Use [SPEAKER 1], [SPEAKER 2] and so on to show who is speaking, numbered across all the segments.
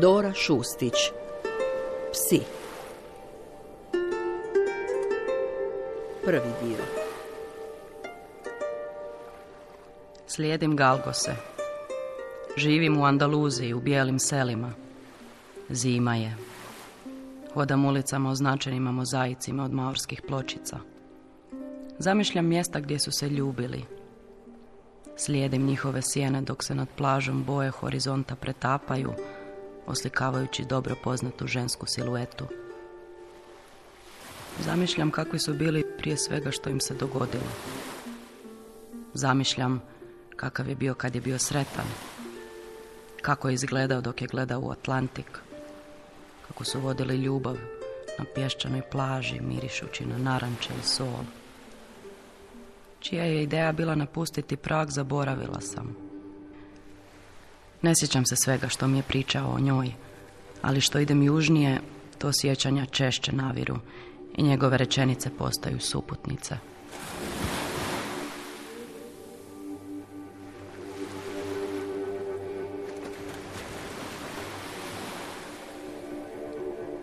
[SPEAKER 1] Dora Šustić Psi Prvi dio
[SPEAKER 2] Slijedim Galgose. Živim u Andaluziji, u bijelim selima. Zima je. Hodam ulicama označenima mozaicima od maorskih pločica. Zamišljam mjesta gdje su se ljubili. Slijedim njihove sjene dok se nad plažom boje horizonta pretapaju, oslikavajući dobro poznatu žensku siluetu. Zamišljam kakvi su bili prije svega što im se dogodilo. Zamišljam kakav je bio kad je bio sretan. Kako je izgledao dok je gledao u Atlantik. Kako su vodili ljubav na pješčanoj plaži, mirišući na naranče i sol. Čija je ideja bila napustiti prag, zaboravila sam. Ne sjećam se svega što mi je pričao o njoj, ali što idem južnije, to sjećanja češće naviru i njegove rečenice postaju suputnice.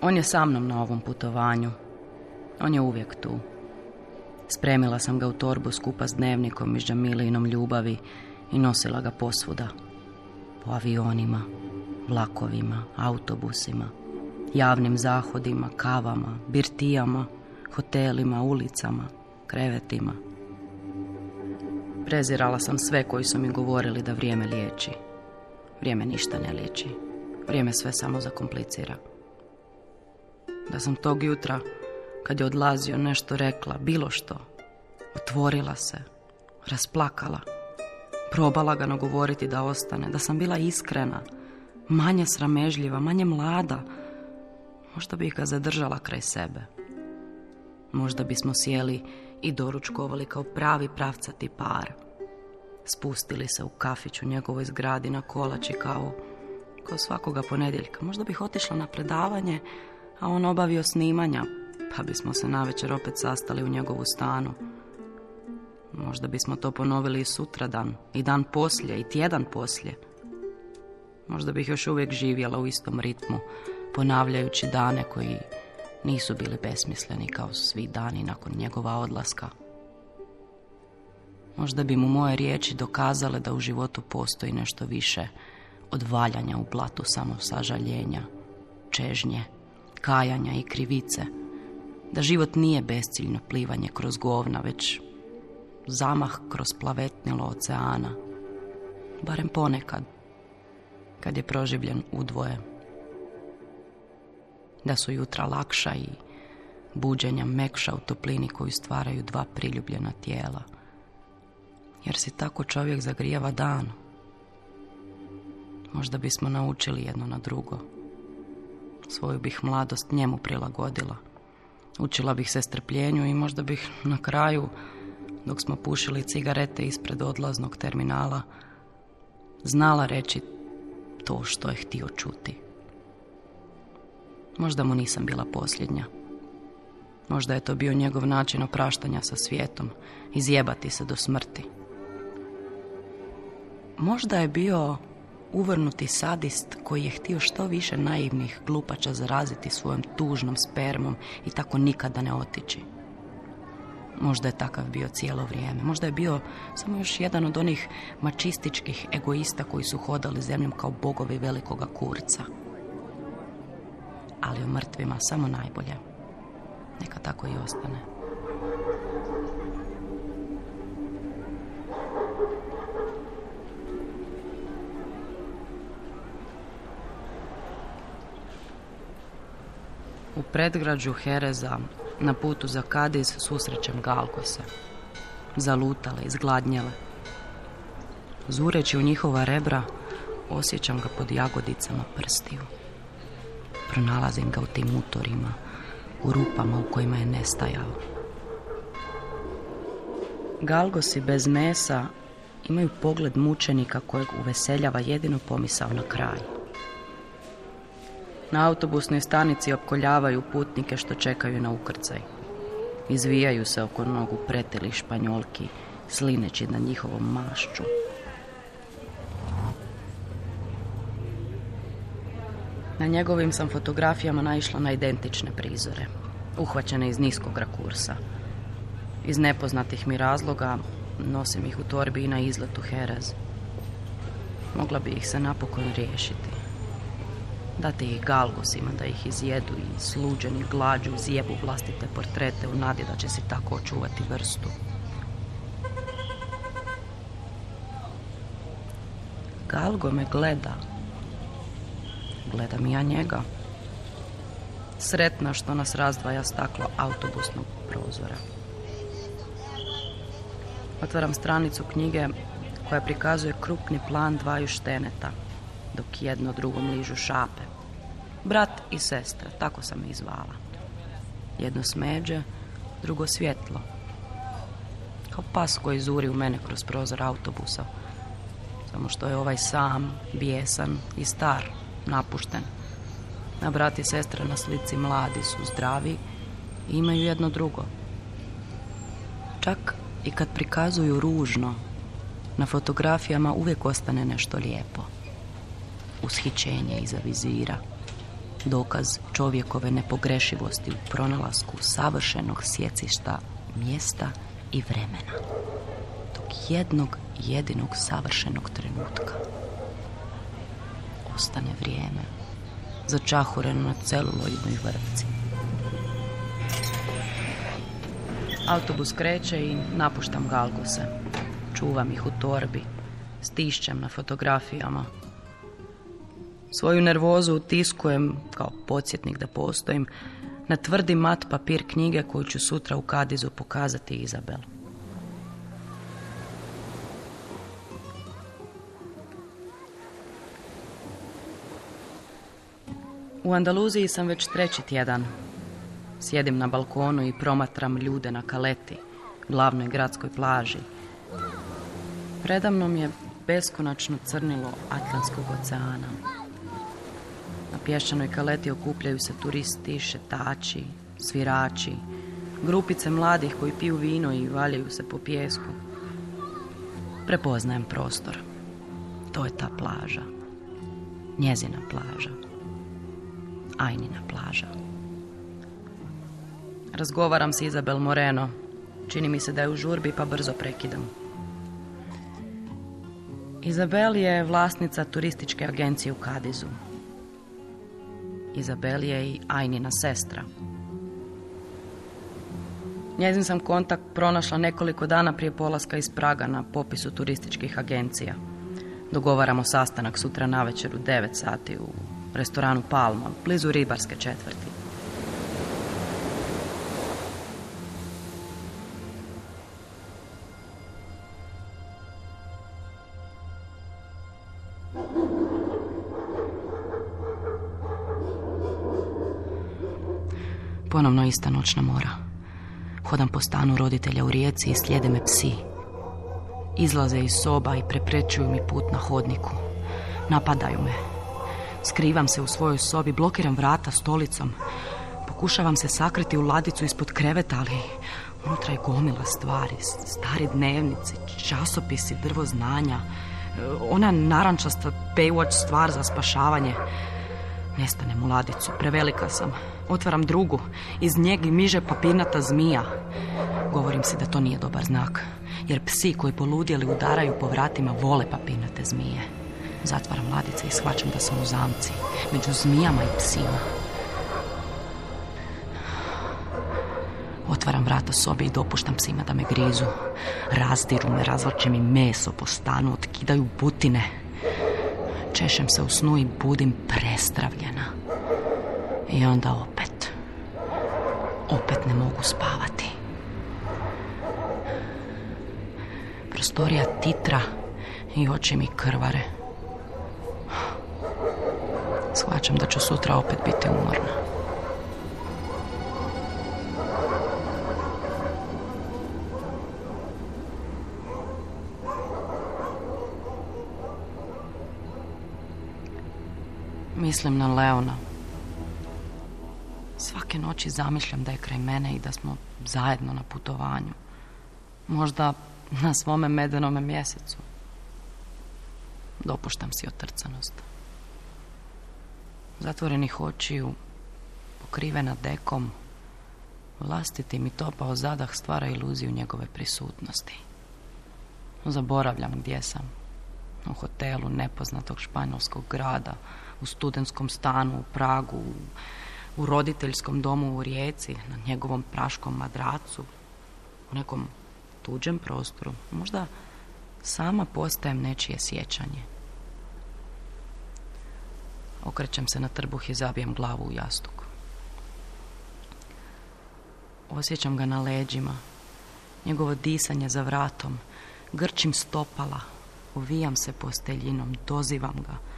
[SPEAKER 2] On je sa mnom na ovom putovanju. On je uvijek tu. Spremila sam ga u torbu skupa s dnevnikom i žamilinom ljubavi i nosila ga posvuda. Po avionima, vlakovima, autobusima, javnim zahodima, kavama, birtijama, hotelima, ulicama, krevetima. Prezirala sam sve koji su mi govorili da vrijeme liječi. Vrijeme ništa ne liječi. Vrijeme sve samo zakomplicira. Da sam tog jutra, kad je odlazio, nešto rekla, bilo što. Otvorila se, rasplakala. Probala ga nagovoriti da ostane, da sam bila iskrena, manje sramežljiva, manje mlada. Možda bih ga zadržala kraj sebe. Možda bismo sjeli i doručkovali kao pravi pravcati par. Spustili se u kafić u njegovoj zgradi na kolači kao, kao svakoga ponedjeljka. Možda bih otišla na predavanje, a on obavio snimanja, pa bismo se navečer opet sastali u njegovu stanu. Možda bismo to ponovili i sutradan, i dan poslije, i tjedan poslije. Možda bih još uvijek živjela u istom ritmu, ponavljajući dane koji nisu bili besmisleni kao svi dani nakon njegova odlaska. Možda bi mu moje riječi dokazale da u životu postoji nešto više od valjanja u blatu samosažaljenja, čežnje, kajanja i krivice. Da život nije besciljno plivanje kroz govna, već zamah kroz plavetnilo oceana. Barem ponekad, kad je proživljen udvoje. Da su jutra lakša i buđenja mekša u toplini koju stvaraju dva priljubljena tijela. Jer si tako čovjek zagrijava dan. Možda bismo naučili jedno na drugo. Svoju bih mladost njemu prilagodila. Učila bih se strpljenju i možda bih na kraju, dok smo pušili cigarete ispred odlaznog terminala, znala reći to što je htio čuti. Možda mu nisam bila posljednja. Možda je to bio njegov način opraštanja sa svijetom, izjebati se do smrti. Možda je bio uvrnuti sadist koji je htio što više naivnih glupača zaraziti svojom tužnom spermom i tako nikada ne otići. Možda je takav bio cijelo vrijeme. Možda je bio samo još jedan od onih mačističkih egoista koji su hodali zemljom kao bogovi velikoga kurca. Ali o mrtvima samo najbolje. Neka tako i ostane. U predgrađu Hereza, na putu za Kadiz, susrećem Galkose. Zalutale, izgladnjele. Zureći u njihova rebra, osjećam ga pod jagodicama prstiju. Pronalazim ga u tim utorima, u rupama u kojima je nestajao. Galgosi bez mesa imaju pogled mučenika kojeg uveseljava jedino pomisao na kraj. Na autobusnoj stanici opkoljavaju putnike što čekaju na ukrcaj. Izvijaju se oko nogu pretili španjolki, slineći na njihovom mašću. Na njegovim sam fotografijama naišla na identične prizore, uhvaćene iz niskog rakursa. Iz nepoznatih mi razloga nosim ih u torbi i na izletu Herez. Mogla bi ih se napokon riješiti. Dati ih galgosima da ih izjedu i sluđeni glađu zjebu vlastite portrete u nadi da će si tako očuvati vrstu. Galgo me gleda. Gledam ja njega. Sretna što nas razdvaja staklo autobusnog prozora. Otvaram stranicu knjige koja prikazuje krupni plan dvaju šteneta, dok jedno drugom ližu šape. Brat i sestra, tako sam ih zvala. Jedno smeđe, drugo svjetlo. Kao pas koji zuri u mene kroz prozor autobusa. Samo što je ovaj sam, bijesan i star, napušten. A brat i sestra na slici mladi su zdravi i imaju jedno drugo. Čak i kad prikazuju ružno, na fotografijama uvijek ostane nešto lijepo. Ushićenje iza vizira. Dokaz čovjekove nepogrešivosti u pronalasku savršenog sjecišta mjesta i vremena. Dok jednog jedinog savršenog trenutka ostane vrijeme začahureno na celuloidnoj vrpci. Autobus kreće i napuštam galgose. Čuvam ih u torbi. Stišćem na fotografijama. Svoju nervozu utiskujem, kao podsjetnik da postojim, na tvrdi mat papir knjige koju ću sutra u Kadizu pokazati Izabel. U Andaluziji sam već treći tjedan. Sjedim na balkonu i promatram ljude na kaleti, glavnoj gradskoj plaži. Predamnom je beskonačno crnilo Atlantskog oceana. Na pješčanoj kaleti okupljaju se turisti, šetači, svirači, grupice mladih koji piju vino i valjaju se po pijesku. Prepoznajem prostor. To je ta plaža. Njezina plaža. Ajnina plaža. Razgovaram s Izabel Moreno. Čini mi se da je u žurbi pa brzo prekidam. Izabel je vlasnica turističke agencije u Kadizu. Izabel je i Ajnina sestra. Njezin sam kontakt pronašla nekoliko dana prije polaska iz Praga na popisu turističkih agencija. Dogovaramo sastanak sutra na večer u 9 sati u restoranu Palma, blizu ribarske četvrti. Ista noćna mora. Hodam po stanu roditelja u rijeci i slijede me psi. Izlaze iz soba i preprečuju mi put na hodniku. Napadaju me. Skrivam se u svojoj sobi, blokiram vrata stolicom. Pokušavam se sakriti u ladicu ispod kreveta, ali unutra je gomila stvari. Stari dnevnici, časopisi, drvo znanja. Ona narančasta Baywatch stvar za spašavanje. Nestanem u ladicu, prevelika sam. Otvaram drugu, iz njeg miže papirnata zmija. Govorim si da to nije dobar znak, jer psi koji poludjeli udaraju po vratima vole papirnate zmije. Zatvaram ladice i shvaćam da sam u zamci, među zmijama i psima. Otvaram vrata sobi i dopuštam psima da me grizu. Razdiru me, razvrće mi meso po stanu, otkidaju butine. Češem se u snu i budim prestravljena. I onda opet. Opet ne mogu spavati. Prostorija titra i oči mi krvare. Shvaćam da ću sutra opet biti umorna. Mislim na Leona. Svake noći zamišljam da je kraj mene i da smo zajedno na putovanju. Možda na svome medenome mjesecu. Dopuštam si otrcanost. zatvorenih očiju, pokrivena dekom, vlastiti mi topao zadah stvara iluziju njegove prisutnosti. Zaboravljam gdje sam. U hotelu nepoznatog španjolskog grada, u studentskom stanu u Pragu, u roditeljskom domu u Rijeci, na njegovom praškom madracu, u nekom tuđem prostoru. Možda sama postajem nečije sjećanje. Okrećem se na trbuh i zabijem glavu u jastuk. Osjećam ga na leđima, njegovo disanje za vratom, grčim stopala, uvijam se posteljinom, dozivam ga.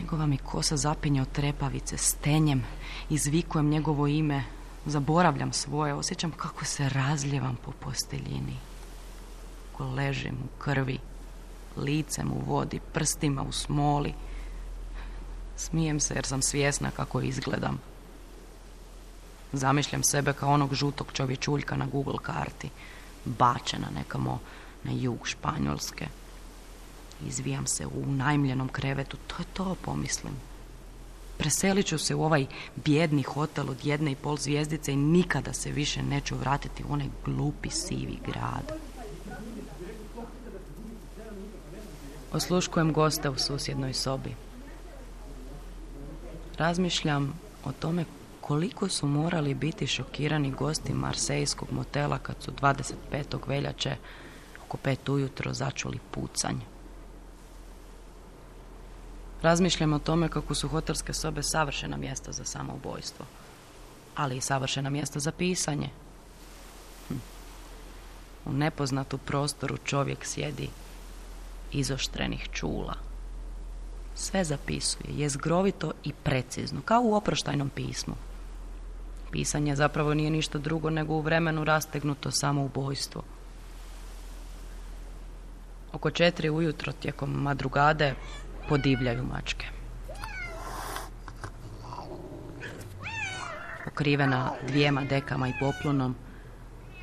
[SPEAKER 2] Njegova mi kosa zapinje od trepavice, stenjem, izvikujem njegovo ime, zaboravljam svoje, osjećam kako se razljevam po posteljini. Ko ležim u krvi, licem u vodi, prstima u smoli. Smijem se jer sam svjesna kako izgledam. Zamišljam sebe kao onog žutog čovječuljka na Google karti, bačena nekamo na jug Španjolske. Izvijam se u najmljenom krevetu, to je to, pomislim. Preselit ću se u ovaj bjedni hotel od jedne i pol zvijezdice i nikada se više neću vratiti u onaj glupi sivi grad. Osluškujem goste u susjednoj sobi. Razmišljam o tome koliko su morali biti šokirani gosti marsejskog motela kad su 25. veljače oko pet ujutro začuli pucanj. Razmišljam o tome kako su hotelske sobe savršena mjesta za samoubojstvo, ali i savršena mjesta za pisanje. Hm. U nepoznatu prostoru čovjek sjedi izoštrenih čula. Sve zapisuje, je zgrovito i precizno, kao u oproštajnom pismu. Pisanje zapravo nije ništa drugo nego u vremenu rastegnuto samoubojstvo. Oko četiri ujutro tijekom madrugade podivljaju mačke. Pokrivena dvijema dekama i poplunom,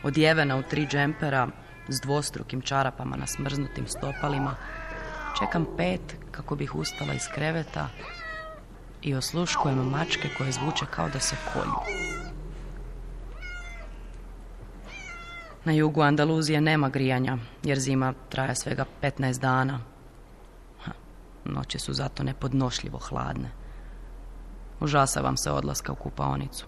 [SPEAKER 2] odjevena u tri džempera s dvostrukim čarapama na smrznutim stopalima, čekam pet kako bih ustala iz kreveta i osluškujem mačke koje zvuče kao da se kolju. Na jugu Andaluzije nema grijanja, jer zima traje svega 15 dana. Noći su zato nepodnošljivo hladne. Užasavam se odlaska u kupaonicu.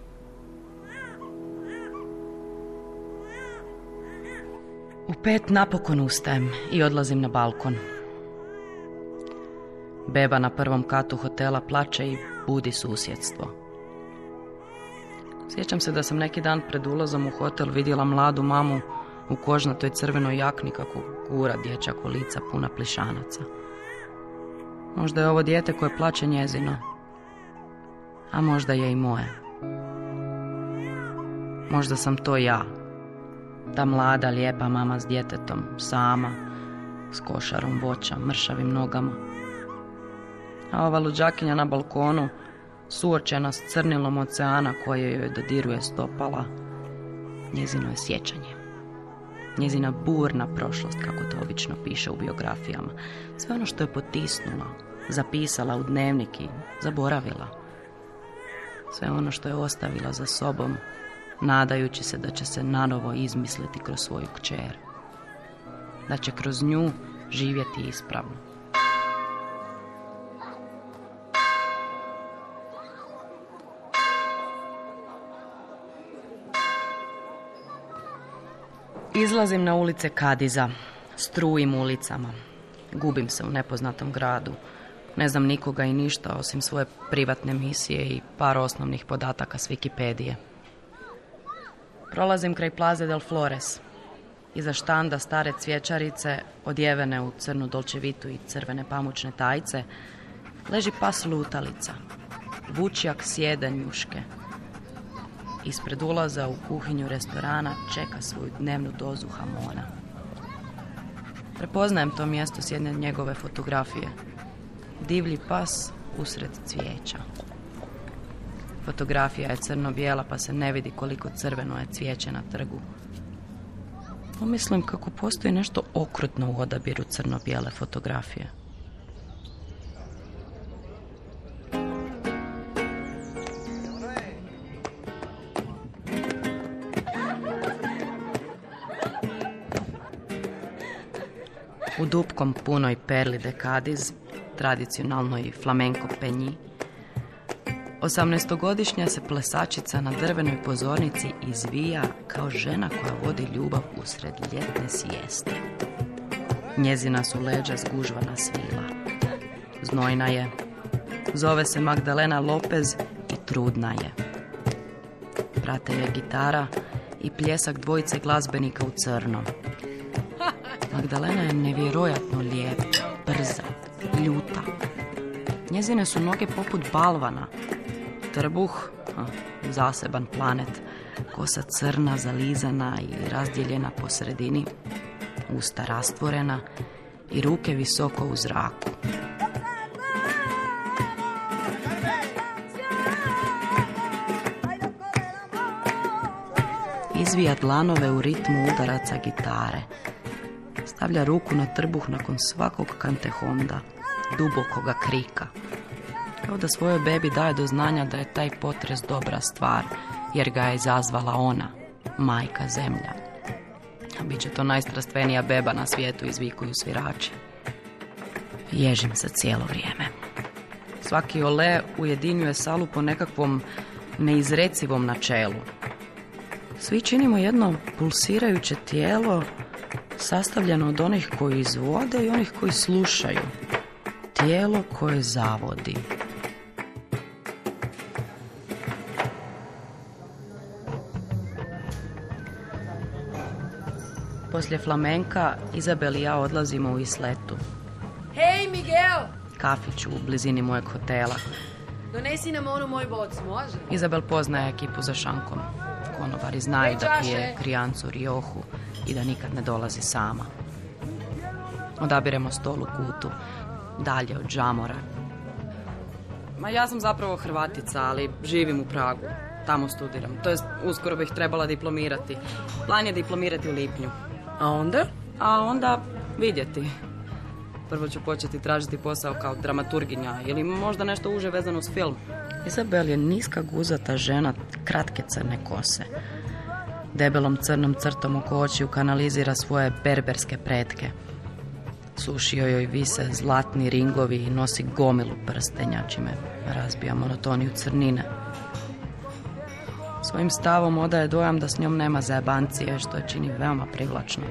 [SPEAKER 2] U pet napokon ustajem i odlazim na balkon. Beba na prvom katu hotela plače i budi susjedstvo. Sjećam se da sam neki dan pred ulazom u hotel vidjela mladu mamu u kožnatoj crvenoj jakni kako gura dječak u lica puna plišanaca. Možda je ovo dijete koje plaće njezino, a možda je i moje. Možda sam to ja, ta mlada lijepa mama s djetetom, sama, s košarom voća, mršavim nogama. A ova luđakinja na balkonu suočena s crnilom oceana koje joj dodiruje stopala, njezino je sjećanje. Njezina burna prošlost, kako to obično piše u biografijama. Sve ono što je potisnula, zapisala u dnevnik zaboravila. Sve ono što je ostavila za sobom, nadajući se da će se nanovo izmisliti kroz svoju kćer. Da će kroz nju živjeti ispravno. Izlazim na ulice Kadiza, strujim ulicama, gubim se u nepoznatom gradu. Ne znam nikoga i ništa osim svoje privatne misije i par osnovnih podataka s Wikipedije. Prolazim kraj Plaze del Flores. Iza štanda stare cvjećarice, odjevene u crnu dolčevitu i crvene pamučne tajce, leži pas lutalica. Vučjak sjede njuške. Ispred ulaza u kuhinju restorana čeka svoju dnevnu dozu hamona. Prepoznajem to mjesto s jedne njegove fotografije. Divlji pas usred cvijeća. Fotografija je crno-bijela pa se ne vidi koliko crveno je cvijeće na trgu. Pomislim kako postoji nešto okrutno u odabiru crno-bijele fotografije. U dupkom punoj perli de Cadiz, tradicionalnoj flamenko penji, Osamnaestogodišnja se plesačica na drvenoj pozornici izvija kao žena koja vodi ljubav usred ljetne sijeste. Njezina su leđa zgužvana svila. Znojna je. Zove se Magdalena Lopez i trudna je. Prate je gitara i pljesak dvojice glazbenika u crnom. Magdalena je nevjerojatno lijepa, brza, ljuta. Njezine su noge poput balvana, trbuh, zaseban planet, kosa crna, zalizana i razdjeljena po sredini, usta rastvorena i ruke visoko u zraku. Izvija dlanove u ritmu udaraca gitare. Stavlja ruku na trbuh nakon svakog kantehonda, dubokoga krika kao da svojoj bebi daje do znanja da je taj potres dobra stvar, jer ga je izazvala ona, majka zemlja. A bit će to najstrastvenija beba na svijetu, izvikuju svirači. Ježim se cijelo vrijeme. Svaki ole ujedinjuje salu po nekakvom neizrecivom načelu. Svi činimo jedno pulsirajuće tijelo sastavljeno od onih koji izvode i onih koji slušaju. Tijelo koje zavodi. Poslije flamenka Izabel i ja odlazimo u Isletu.
[SPEAKER 3] Hej, Miguel!
[SPEAKER 2] Kafić u blizini mojeg hotela.
[SPEAKER 3] Donesi nam onu moj boc, može?
[SPEAKER 2] Izabel poznaje ekipu za šankom. Konobari znaju da pije krijancu riohu i da nikad ne dolazi sama. Odabiremo stol u kutu, dalje od žamora. Ma ja sam zapravo Hrvatica, ali živim u Pragu. Tamo studiram. To jest, uskoro bih trebala diplomirati. Plan je diplomirati u lipnju.
[SPEAKER 3] A onda?
[SPEAKER 2] A onda vidjeti. Prvo ću početi tražiti posao kao dramaturginja ili možda nešto uže vezano uz film. Izabel je niska guzata žena kratke crne kose. Debelom crnom crtom oko očiju kanalizira svoje berberske pretke. Sušio joj vise zlatni ringovi i nosi gomilu prstenja, čime razbija monotoniju crnine. Svojim stavom odaje dojam da s njom nema zajebancije, što je čini veoma privlačno.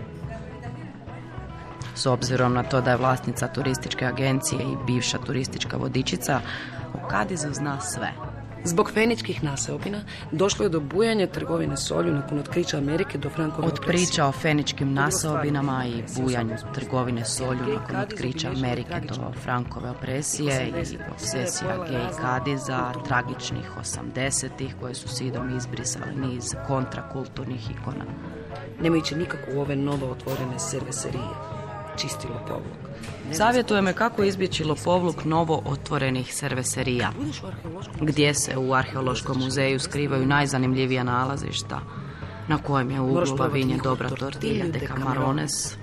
[SPEAKER 2] S obzirom na to da je vlasnica turističke agencije i bivša turistička vodičica, u Kadizu zna sve.
[SPEAKER 3] Zbog feničkih naseobina došlo je do bujanja trgovine solju nakon otkrića Amerike do Frankove
[SPEAKER 2] Od priča o feničkim naseobinama i bujanju trgovine solju nakon otkrića Amerike do Frankove opresije i obsesija gej Kadiza, tragičnih osamdesetih koje su sidom izbrisali niz kontrakulturnih ikona.
[SPEAKER 3] Nemajući nikako u ove novo otvorene serveserije čisti lopovluk.
[SPEAKER 2] Savjetuje me kako izbjeći lopovluk novo otvorenih serveserija, gdje se u arheološkom muzeju skrivaju najzanimljivija nalazišta, na kojem je uglu lavinje dobra tortilja de camarones,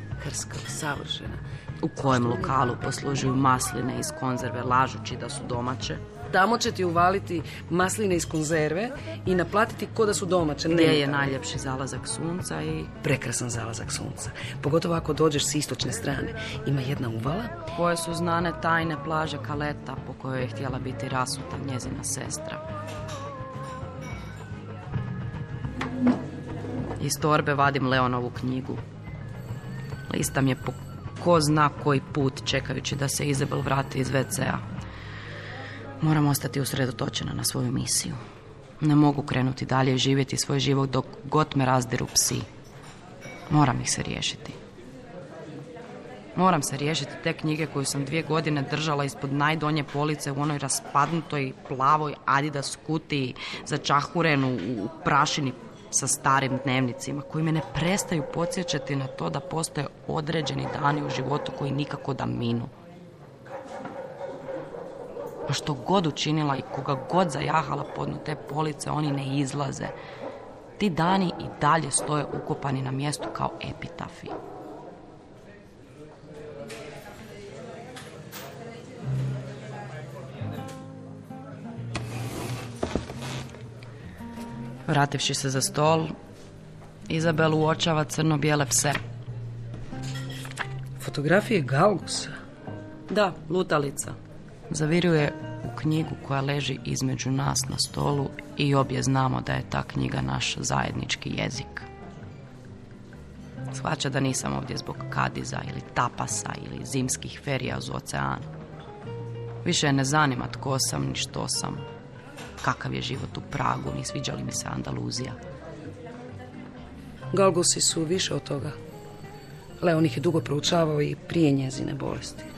[SPEAKER 2] u kojem lokalu poslužuju masline iz konzerve lažući da su domaće,
[SPEAKER 3] Tamo će ti uvaliti masline iz konzerve i naplatiti ko da su domaće.
[SPEAKER 2] Gdje je najljepši zalazak sunca i...
[SPEAKER 3] Prekrasan zalazak sunca. Pogotovo ako dođeš s istočne strane. Ima jedna uvala.
[SPEAKER 2] Koje su znane tajne plaže Kaleta po kojoj je htjela biti rasuta njezina sestra. Iz torbe vadim Leonovu knjigu. Listam je po ko zna koji put čekajući da se Izabel vrati iz WC-a. Moram ostati usredotočena na svoju misiju. Ne mogu krenuti dalje i živjeti svoj život dok god me razdiru psi. Moram ih se riješiti. Moram se riješiti te knjige koju sam dvije godine držala ispod najdonje police u onoj raspadnutoj plavoj Adidas kutiji začahurenu u prašini sa starim dnevnicima koji me ne prestaju podsjećati na to da postoje određeni dani u životu koji nikako da minu. Pa što god učinila i koga god zajahala podno te police, oni ne izlaze. Ti dani i dalje stoje ukopani na mjestu kao epitafi. Vrativši se za stol, Izabel uočava crno-bijele pse.
[SPEAKER 3] Fotografije Galgusa.
[SPEAKER 2] Da, lutalica. Zaviruje u knjigu koja leži između nas na stolu i obje znamo da je ta knjiga naš zajednički jezik. Shvaća da nisam ovdje zbog kadiza ili tapasa ili zimskih ferija uz ocean. Više ne zanima tko sam ni što sam. Kakav je život u Pragu, ni sviđa li mi se Andaluzija.
[SPEAKER 3] Galgusi su više od toga. Leon ih je dugo proučavao i prije njezine bolesti.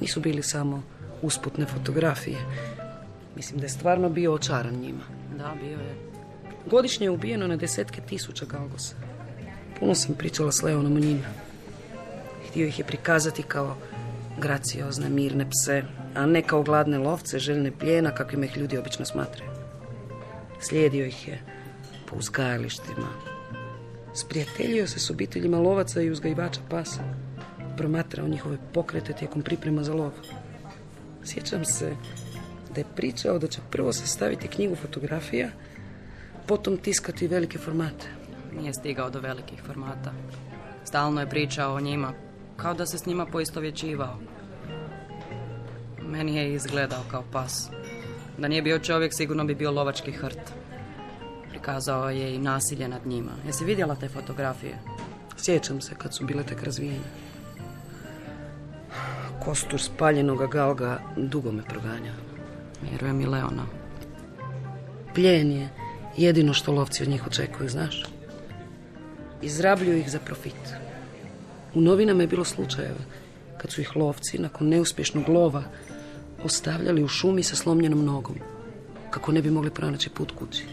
[SPEAKER 3] Nisu bili samo usputne fotografije. Mislim da je stvarno bio očaran njima.
[SPEAKER 2] Da, bio je.
[SPEAKER 3] Godišnje je ubijeno na desetke tisuća galgosa. Puno sam pričala s Leonom o njima. Htio ih je prikazati kao graciozne, mirne pse, a ne kao gladne lovce, željne plijena, kakvim ih ljudi obično smatraju. Slijedio ih je po uzgajalištima. Sprijateljio se s obiteljima lovaca i uzgajivača pasa. Promatrao njihove pokrete tijekom priprema za lov. Sjećam se da je pričao da će prvo sastaviti knjigu fotografija, potom tiskati velike formate.
[SPEAKER 2] Nije stigao do velikih formata. Stalno je pričao o njima, kao da se s njima poistovjećivao. Meni je izgledao kao pas. Da nije bio čovjek, sigurno bi bio lovački hrt. Prikazao je i nasilje nad njima. Jesi vidjela te fotografije?
[SPEAKER 3] Sjećam se kad su bile tek razvijene. Kostur spaljenoga galga dugo me proganja.
[SPEAKER 2] Vjerujem i Leona.
[SPEAKER 3] Pljen je jedino što lovci od njih očekuju, znaš? Izrabljuju ih za profit. U novinama je bilo slučajeva kad su ih lovci nakon neuspješnog lova ostavljali u šumi sa slomljenom nogom kako ne bi mogli pronaći put kući.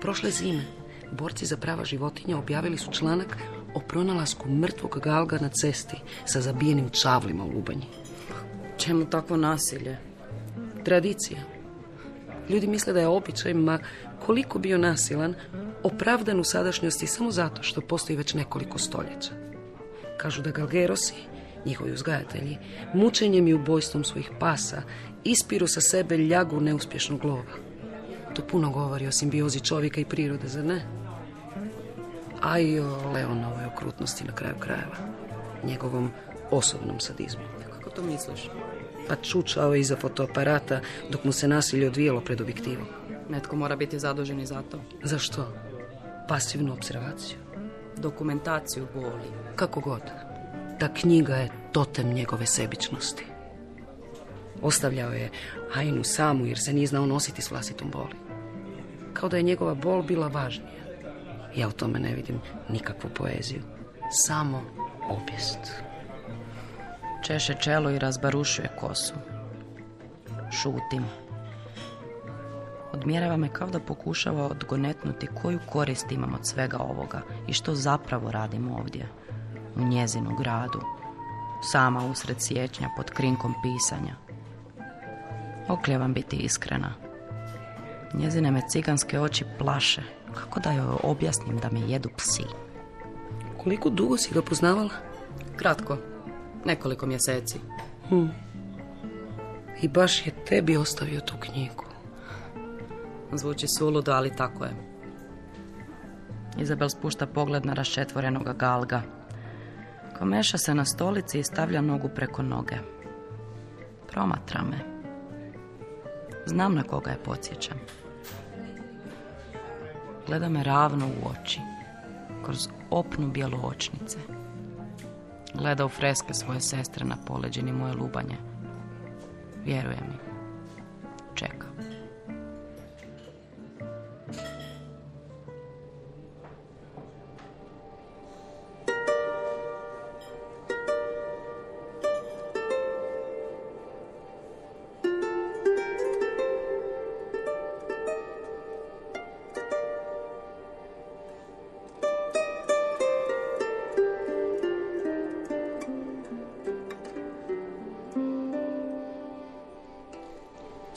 [SPEAKER 3] Prošle zime borci za prava životinja objavili su članak o pronalasku mrtvog galga na cesti sa zabijenim čavlima u lubanji.
[SPEAKER 2] Čemu takvo nasilje?
[SPEAKER 3] Tradicija. Ljudi misle da je običaj, ma koliko bio nasilan, opravdan u sadašnjosti samo zato što postoji već nekoliko stoljeća. Kažu da galgerosi, njihovi uzgajatelji, mučenjem i ubojstvom svojih pasa ispiru sa sebe ljagu neuspješnog lova. To puno govori o simbiozi čovjeka i prirode, zar ne? A i o Leonovoj okrutnosti na kraju krajeva. Njegovom osobnom sadizmu.
[SPEAKER 2] Kako to misliš?
[SPEAKER 3] Pa čučao je iza fotoaparata dok mu se nasilje odvijelo pred objektivom.
[SPEAKER 2] Netko mora biti zadužen i za to.
[SPEAKER 3] Za što? Pasivnu observaciju.
[SPEAKER 2] Dokumentaciju boli.
[SPEAKER 3] Kako god. Ta knjiga je totem njegove sebičnosti. Ostavljao je Ainu samu jer se nije znao nositi s vlastitom boli. Kao da je njegova bol bila važnija. Ja u tome ne vidim nikakvu poeziju. Samo obijest.
[SPEAKER 2] Češe čelo i razbarušuje kosu. Šutim. Odmjerava me kao da pokušava odgonetnuti koju korist imam od svega ovoga i što zapravo radim ovdje, u njezinu gradu, sama usred siječnja pod krinkom pisanja. Okljevam biti iskrena. Njezine me ciganske oči plaše. Kako da joj objasnim da me jedu psi?
[SPEAKER 3] Koliko dugo si ga poznavala?
[SPEAKER 2] Kratko. Nekoliko mjeseci.
[SPEAKER 3] Hm. I baš je tebi ostavio tu knjigu.
[SPEAKER 2] Zvuči suludo, ali tako je. Izabel spušta pogled na raščetvorenoga galga. Komeša se na stolici i stavlja nogu preko noge. Promatra me. Znam na koga je podsjećam. Gleda me ravno u oči, kroz opnu bijelu očnice. Gleda u freske svoje sestre na poleđini moje lubanje. Vjeruje mi. Čeka.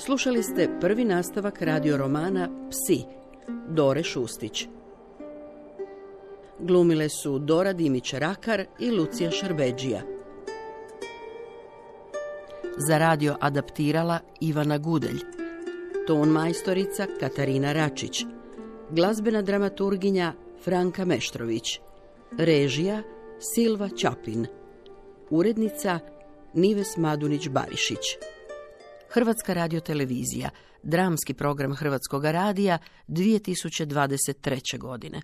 [SPEAKER 1] Slušali ste prvi nastavak radio romana Psi, Dore Šustić. Glumile su Dora Dimić-Rakar i Lucija Šarbeđija. Za radio adaptirala Ivana Gudelj. Ton majstorica Katarina Račić. Glazbena dramaturginja Franka Meštrović. Režija Silva Čapin. Urednica Nives Madunić-Barišić. Hrvatska radiotelevizija, dramski program Hrvatskog radija 2023. godine.